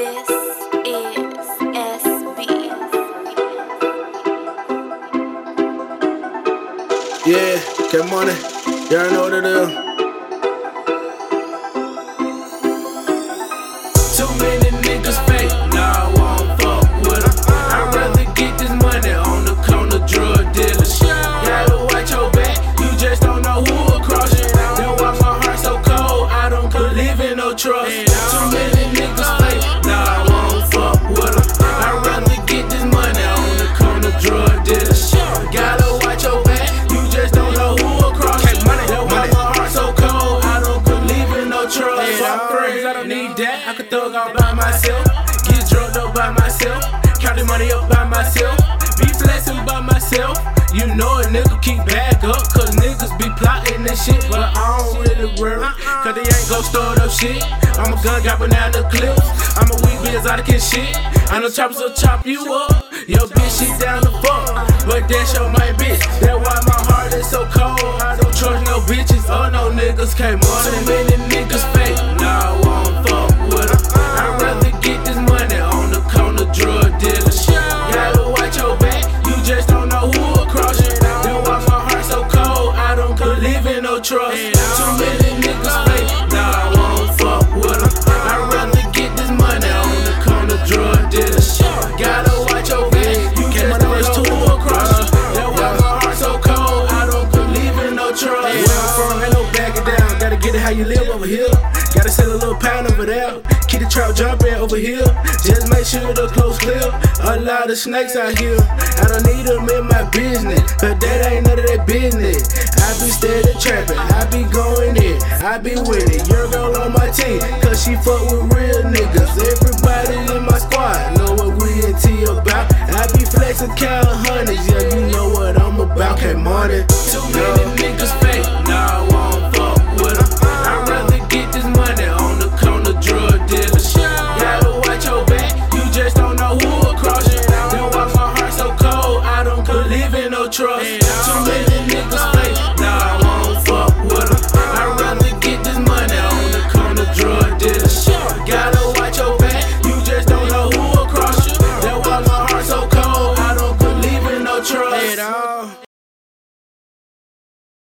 This is SB. Yeah, get money. Already know what it is. That. I could thug all by myself. Get drugged up by myself. Count the money up by myself. Be flexing by myself. You know a nigga keep back up. Cause niggas be plotting this shit. But I don't really worry. Cause they ain't gon' start up shit. I'm a gun dropping down the clips. I'm a weak bitch of kid shit. I know choppers will chop you up. Yo, bitch, she down the fuck. But that's your my bitches. Oh, no niggas came on. Too many niggas fake. Nah, I won't fuck with 'em. Uh-uh. I'd rather get this money on the corner drug dealers. Gotta watch your back. You just don't know who across you. Then why my heart so cold? I don't believe in no trust. Too many from, ain't back it down. Gotta get it how you live over here. Gotta sell a little pound over there. Keep the trout jumping over here. Just make sure the clothes clear. A lot of snakes out here. I don't need them in my business. But that ain't none of that business. I be steady trapping. I be going in. I be with it. Your girl on my team. Cause she fuck with real niggas. Everybody in my squad know what we in T about. I be flexing count hundreds. Yeah, you know what I'm about. Okay, money. Too many niggas. trust.